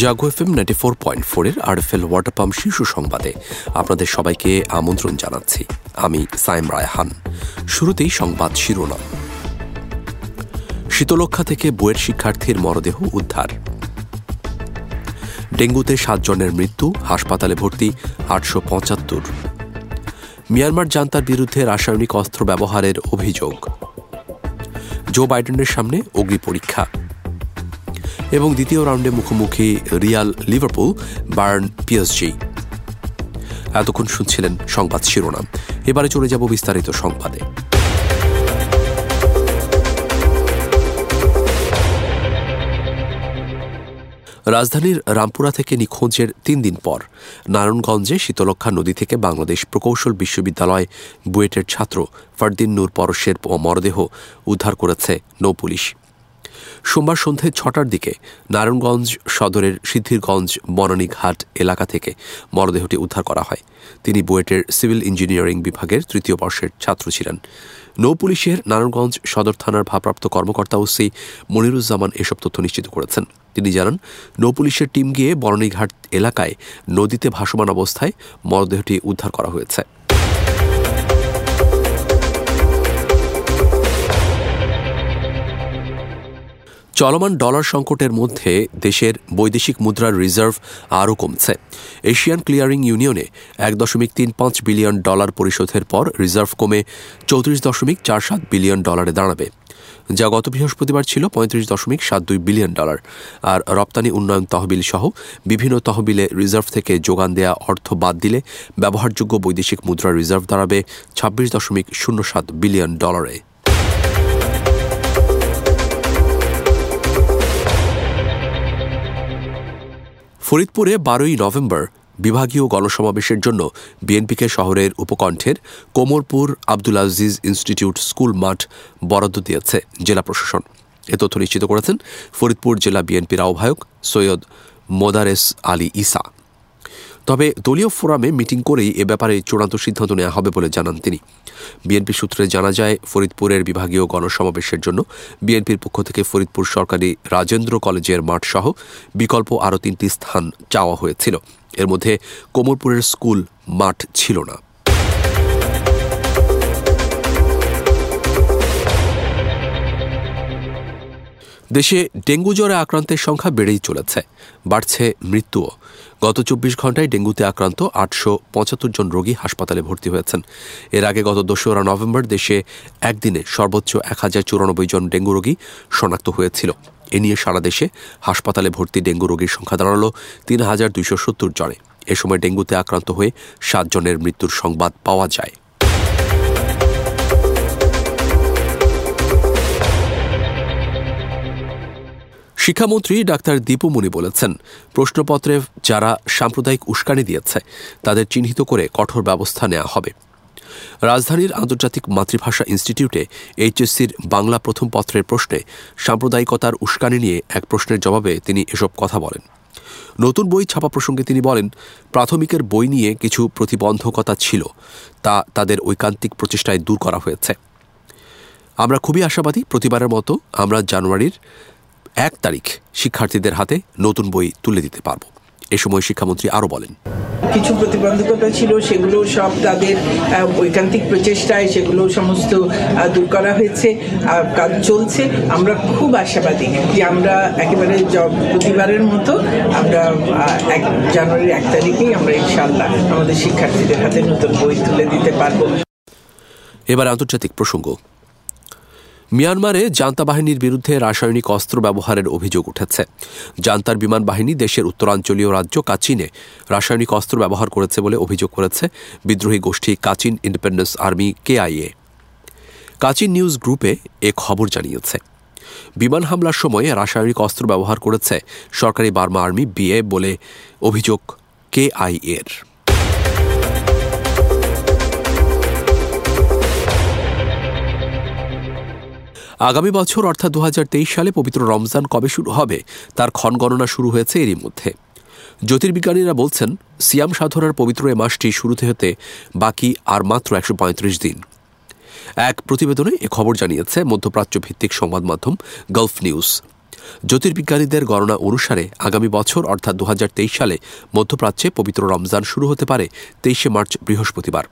জাগো F M ninety four point ফোরের RFL water pump শীর্ষ সংবাদে আপনাদের সবাইকে আমন্ত্রণ জানাচ্ছি। আমি সাইম রায়হান। শুরুতেই সংবাদ শিরোনাম। শীতলক্ষা থেকে বইয়ের শিক্ষার্থীর মরদেহ উদ্ধার। ডেঙ্গুতে সাতজনের মৃত্যু, হাসপাতালে ভর্তি আটশো পঁচাত্তর। মিয়ানমার জান্তার বিরুদ্ধে রাসায়নিক অস্ত্র ব্যবহারের অভিযোগ। জো বাইডেনের সামনে অগ্নি পরীক্ষা এবং দ্বিতীয় রাউন্ডে মুখোমুখি রিয়াল লিভারপুল বার্ন পিএসজি। এতক্ষণ শুনছিলেন সংবাদ শিরোনাম। এবারে চলে যাব বিস্তারিত সংবাদে। রাজধানীর রামপুরা থেকে নিখোঁজের তিন দিন পর নারায়ণগঞ্জে শীতলক্ষা নদী থেকে বাংলাদেশ প্রকৌশল বিশ্ববিদ্যালয় বুয়েটের ছাত্র ফারদিন নূর পরশের মরদেহ উদ্ধার করেছে নৌপুলিশ সোমবার সন্ধে ছটার দিকে নারায়ণগঞ্জ সদরের সিদ্ধিরগঞ্জ বনানীঘাট এলাকা থেকে মরদেহটি উদ্ধার করা হয়। তিনি বুয়েটের সিভিল ইঞ্জিনিয়ারিং বিভাগের তৃতীয় বর্ষের ছাত্র ছিলেন। নৌপুলিশের নারায়ণগঞ্জ সদর থানার ভারপ্রাপ্ত কর্মকর্তা ওসি মনিরুজ্জামান এসব তথ্য নিশ্চিত করেছেন। তিনি জানান নৌপুলিশের টিম গিয়ে বনানীঘাট এলাকায় নদীতে ভাসমান অবস্থায় মরদেহটি উদ্ধার করা হয়েছে। চলমান ডলার সংকটের মধ্যে দেশের বৈদেশিক মুদ্রার রিজার্ভ আরও কমছে। এশিয়ান ক্লিয়ারিং ইউনিয়নে এক দশমিক তিন পাঁচ বিলিয়ন ডলার পরিশোধের পর রিজার্ভ কমে চৌত্রিশ দশমিক চার সাত বিলিয়ন ডলারে দাঁড়াবে, যা গত বৃহস্পতিবার ছিল পঁয়ত্রিশ দশমিক সাত দুই বিলিয়ন ডলার। আর রপ্তানি উন্নয়ন তহবিল সহ বিভিন্ন তহবিলে রিজার্ভ থেকে যোগান দেয়া অর্থ বাদ দিলে ব্যবহারযোগ্য বৈদেশিক মুদ্রা রিজার্ভ দাঁড়াবে ছাব্বিশ দশমিক শূন্য সাত বিলিয়ন ডলারে। ফরিদপুরে বারোই নভেম্বর বিভাগীয় গণসমাবেশের জন্য বিএনপিকে শহরের উপকণ্ঠের কোমরপুর আব্দুল আজিজ ইনস্টিটিউট স্কুল মাঠ বরাদ্দ দিয়েছে জেলা প্রশাসন। এ তথ্য নিশ্চিত করেছেন ফরিদপুর জেলা বিএনপির আহ্বায়ক সৈয়দ মোদারেস আলী ইসা তবে দলীয় ফোরামে মিটিং করেই এ ব্যাপারে চূড়ান্ত সিদ্ধান্ত নেওয়া হবে বলে জানান তিনি। বিএনপি সূত্রে জানা যায়, ফরিদপুরের বিভাগীয় গণসমাবেশের জন্য বিএনপির পক্ষ থেকে ফরিদপুর সরকারি রাজেন্দ্র কলেজের মাঠ সহ বিকল্প আরও তিনটি স্থান চাওয়া হয়েছিল। এর মধ্যে কোমরপুরের স্কুল মাঠ ছিল না। দেশে ডেঙ্গু জ্বরে আক্রান্তের সংখ্যা বেড়েই চলেছে, বাড়ছে মৃত্যুও। গত চব্বিশ ঘন্টায় ডেঙ্গুতে আক্রান্ত আটশো পঁচাত্তর জন রোগী হাসপাতালে ভর্তি হয়েছেন। এর আগে গত দোসরা নভেম্বর দেশে একদিনে সর্বোচ্চ এক হাজার চুরানব্বই জন ডেঙ্গু রোগী শনাক্ত হয়েছিল। এ নিয়ে সারা দেশে হাসপাতালে ভর্তি ডেঙ্গু রোগীর সংখ্যা দাঁড়াল তিন হাজার দুইশো সত্তর জনে। এ সময় ডেঙ্গুতে আক্রান্ত হয়ে সাতজনের মৃত্যুর সংবাদ পাওয়া যায়। শিক্ষামন্ত্রী ডাক্তার দীপুমণি বলেছেন, প্রশ্নপত্রে যারা সাম্প্রদায়িক উস্কানি দিয়েছে, তাদের চিহ্নিত করে কঠোর ব্যবস্থা নেওয়া হবে। রাজধানীর আন্তর্জাতিক মাতৃভাষা ইনস্টিটিউটে এইচএসসির বাংলা প্রথম পত্রের প্রশ্নে সাম্প্রদায়িকতার উস্কানি নিয়ে এক প্রশ্নের জবাবে তিনি এসব কথা বলেন। নতুন বই ছাপা প্রসঙ্গে তিনি বলেন, প্রাথমিকের বই নিয়ে কিছু প্রতিবন্ধকতা ছিল, তা তাদের ঐকান্তিক প্রচেষ্টায় দূর করা হয়েছে। আমরা খুবই আশাবাদী, প্রতিবারের মতো আমরা জানুয়ারির এক তারিখ শিক্ষার্থীদের হাতে নতুন বই তুলে দিতে পারব। এ সময় শিক্ষামন্ত্রী আরও বলেন। কিছু প্রতিবন্ধকতা ছিল সেগুলো সব তাদের ঐকান্তিক প্রচেষ্টায় সেগুলো সমস্ত দূর করা হয়েছে কাজ চলছে। আমরা খুব আশাবাদী যে আমরা একেবারে প্রতিবারের মতো আমরা এক জানুয়ারির এক তারিখেই আমরা ইনশাল্লাহ আমাদের শিক্ষার্থীদের হাতে নতুন বই তুলে দিতে পারব। এবার আন্তর্জাতিক প্রসঙ্গ। মিয়ানমারে জান্তা বাহিনীর বিরুদ্ধে রাসায়নিক অস্ত্র ব্যবহারের অভিযোগ উঠেছে। জান্তার বিমান বাহিনী দেশের উত্তরাঞ্চলীয় রাজ্য কাচিনে রাসায়নিক অস্ত্র ব্যবহার করেছে বলে অভিযোগ করেছে বিদ্রোহী গোষ্ঠী Kachin independence army KIA. Kachin news গ্রুপে এ খবর জানিয়েছে। বিমান হামলার সময় রাসায়নিক অস্ত্র ব্যবহার করেছে সরকারি বার্মা আর্মি বিএ বলে অভিযোগ কেআইএর। আগামী বছর, অর্থাৎ দু হাজার তেইশ সালে পবিত্র রমজান কবে শুরু হবে, তার ক্ষণগণনা শুরু হয়েছে এরই মধ্যে। জ্যোতির্বিজ্ঞানীরা বলছেন, সিয়াম সাধনার পবিত্র এ মাসটি শুরুতে হতে বাকি আর মাত্র একশো পঁয়ত্রিশ দিন। এক প্রতিবেদনে এ খবর জানিয়েছে মধ্যপ্রাচ্য ভিত্তিক সংবাদ মাধ্যম গালফ নিউজ। জ্যোতির্বিজ্ঞানীদের গণনা অনুসারে আগামী বছর, অর্থাৎ দু হাজার তেইশ সালে মধ্যপ্রাচ্যে পবিত্র রমজান শুরু হতে পারে তেইশে মার্চ বৃহস্পতিবার।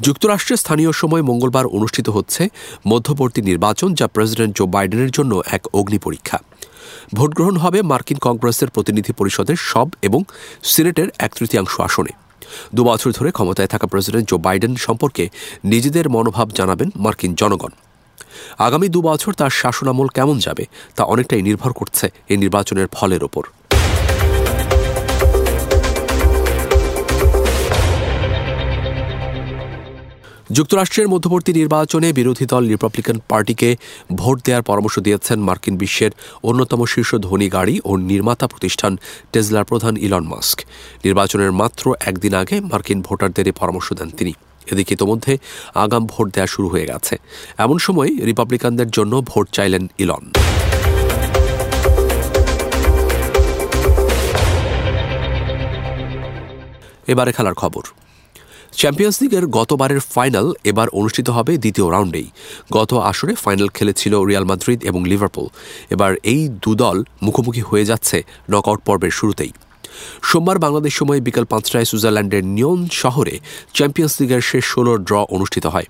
যুক্তরাষ্ট্রের স্থানীয় সময় মঙ্গলবার অনুষ্ঠিত হচ্ছে মধ্যবর্তী নির্বাচন, যা প্রেসিডেন্ট জো বাইডেনের জন্য এক অগ্নি পরীক্ষা। ভোটগ্রহণ হবে মার্কিন কংগ্রেসের প্রতিনিধি পরিষদের সব এবং সিনেটের এক তৃতীয়াংশ আসনে। দুবছর ধরে ক্ষমতায় থাকা প্রেসিডেন্ট জো বাইডেন সম্পর্কে নিজেদের মনোভাব জানাবেন মার্কিন জনগণ। আগামী দুবছর তার শাসনামল কেমন যাবে, তা অনেকটাই নির্ভর করছে এই নির্বাচনের ফলের ওপর। যুক্তরাষ্ট্রের মধ্যবর্তী নির্বাচনে বিরোধী দল রিপাবলিকান পার্টিকে ভোট দেওয়ার পরামর্শ দিয়েছেন মার্কিন বিশ্বের অন্যতম শীর্ষ ধনী গাড়ি ও নির্মাতা প্রতিষ্ঠান টেসলার প্রধান ইলন মাস্ক নির্বাচনের মাত্র একদিন আগে মার্কিন ভোটারদের পরামর্শ দেন তিনি। এদিকে ইতোমধ্যে আগাম ভোট দেওয়া শুরু হয়ে গেছে। এমন সময় রিপাবলিকানদের জন্য ভোট চাইলেন ইলন এবারে খেলার খবর। চ্যাম্পিয়ন্স লিগের গতবারের ফাইনাল এবার অনুষ্ঠিত হবে দ্বিতীয় রাউন্ডেই গত আসরে ফাইনাল খেলেছিল রিয়াল মাদ্রিদ এবং লিভারপুল এবার এই দুদল মুখোমুখি হয়ে যাচ্ছে নকআউট পর্বের শুরুতেই। সোমবার বাংলাদেশ সময় বিকাল পাঁচটায় সুইজারল্যান্ডের নিয়ন শহরে চ্যাম্পিয়ন্স লিগের শেষ ষোলোর ড্র অনুষ্ঠিত হয়,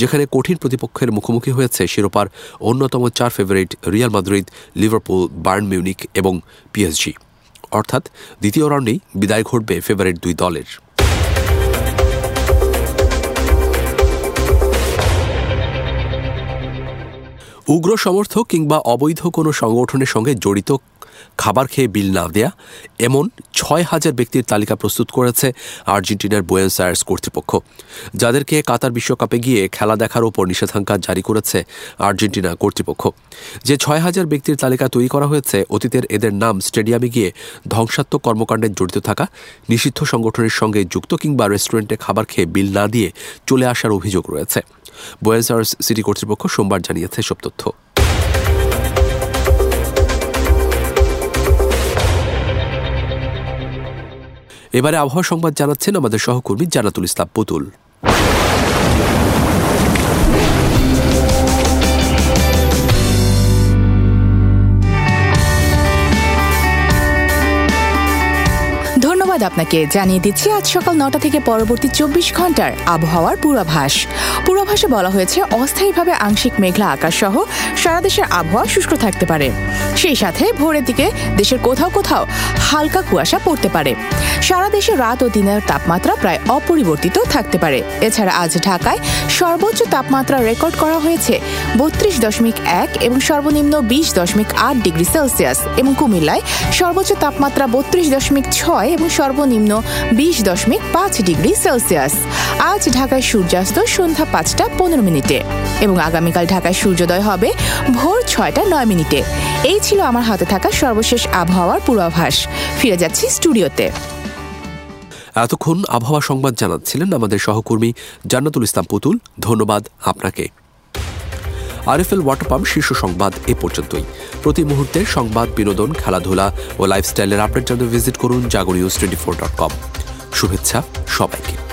যেখানে কঠিন প্রতিপক্ষের মুখোমুখি হয়েছে শিরোপার অন্যতম চার favourite Real Madrid Liverpool Bayern Munich এবং পিএসজি অর্থাৎ দ্বিতীয় রাউন্ডেই বিদায় ঘটবে ফেভারিট দুই দলের। উগ্র সমর্থক কিংবা অবৈধ কোনো সংগঠনের সঙ্গে জড়িত খাবার খেয়ে বিল না দেয়া, এমন ছয় হাজার ব্যক্তির তালিকা প্রস্তুত করেছে আর্জেন্টিনার বুয়েন্স আয়ার্স কর্তৃপক্ষ। যাদেরকে কাতার বিশ্বকাপে গিয়ে খেলা দেখার ওপর নিষেধাজ্ঞা জারি করেছে আর্জেন্টিনা কর্তৃপক্ষ। যে ছয় হাজার ব্যক্তির তালিকা তৈরি করা হয়েছে, অতীতের এদের নাম স্টেডিয়ামে গিয়ে ধ্বংসাত্মক কর্মকাণ্ডে জড়িত থাকা, নিষিদ্ধ সংগঠনের সঙ্গে যুক্ত কিংবা রেস্টুরেন্টে খাবার খেয়ে বিল না দিয়ে চলে আসার অভিযোগ রয়েছে। বুয়েন্স সিটি কর্তৃপক্ষ সোমবার জানিয়েছে সব তথ্য। এবারে আবহাওয়া সংবাদ জানাচ্ছেন আমাদের সহকর্মী জানাতুল ইসলাম পুতুল। ধন্যবাদ আপনাকে। জানিয়ে দিচ্ছি, আজ সকাল নটা থেকে পরবর্তী চব্বিশ ঘণ্টার আবহাওয়ার পূর্বাভাস। পূর্বাভাসে বলা হয়েছে, অস্থায়ীভাবে আংশিক মেঘলা আকাশ সহ সারা দেশের আবহাওয়া শুষ্ক থাকতে পারে। সেই সাথে ভোরের দিকে দেশের কোথাও কোথাও হালকা কুয়াশা পড়তে পারে। সারা দেশে রাত ও দিনের তাপমাত্রা প্রায় অপরিবর্তিত থাকতে পারে। এছাড়া আজ ঢাকায় সর্বোচ্চ তাপমাত্রা রেকর্ড করা হয়েছে বত্রিশ দশমিক এক এবং সর্বনিম্ন বিশ দশমিক আট ডিগ্রি সেলসিয়াস এবং কুমিল্লায় সর্বোচ্চ তাপমাত্রা বত্রিশ দশমিক ছয় এবং সর্বনিম্ন বিশ দশমিক পাঁচ ডিগ্রি সেলসিয়াস। আজ ঢাকায় সূর্যাস্ত সন্ধ্যা পাঁচটা পনেরো মিনিটে এবং আগামীকাল ঢাকায় সূর্যোদয় হবে ভোর ছয়টা নয় মিনিটে। এই ছিল আমার হাতে থাকা সর্বশেষ আবহাওয়ার পূর্বাভাস। ফিরে যাচ্ছি স্টুডিওতে। এতক্ষণ আবহাওয়া সংবাদ জানাচ্ছিলেন আমাদের সহকর্মী জান্নাতুল ইসলাম পুতুল। ধন্যবাদ আপনাকে। আরএফএল ওয়াটার পাম্প শীর্ষ সংবাদ এ পর্যন্তই। প্রতি মুহূর্তে সংবাদ, বিনোদন, খেলাধুলা ও লাইফস্টাইলের আপডেট জানতে ভিজিট করুন Jago news twenty four dot com. শুভেচ্ছা সবাইকে।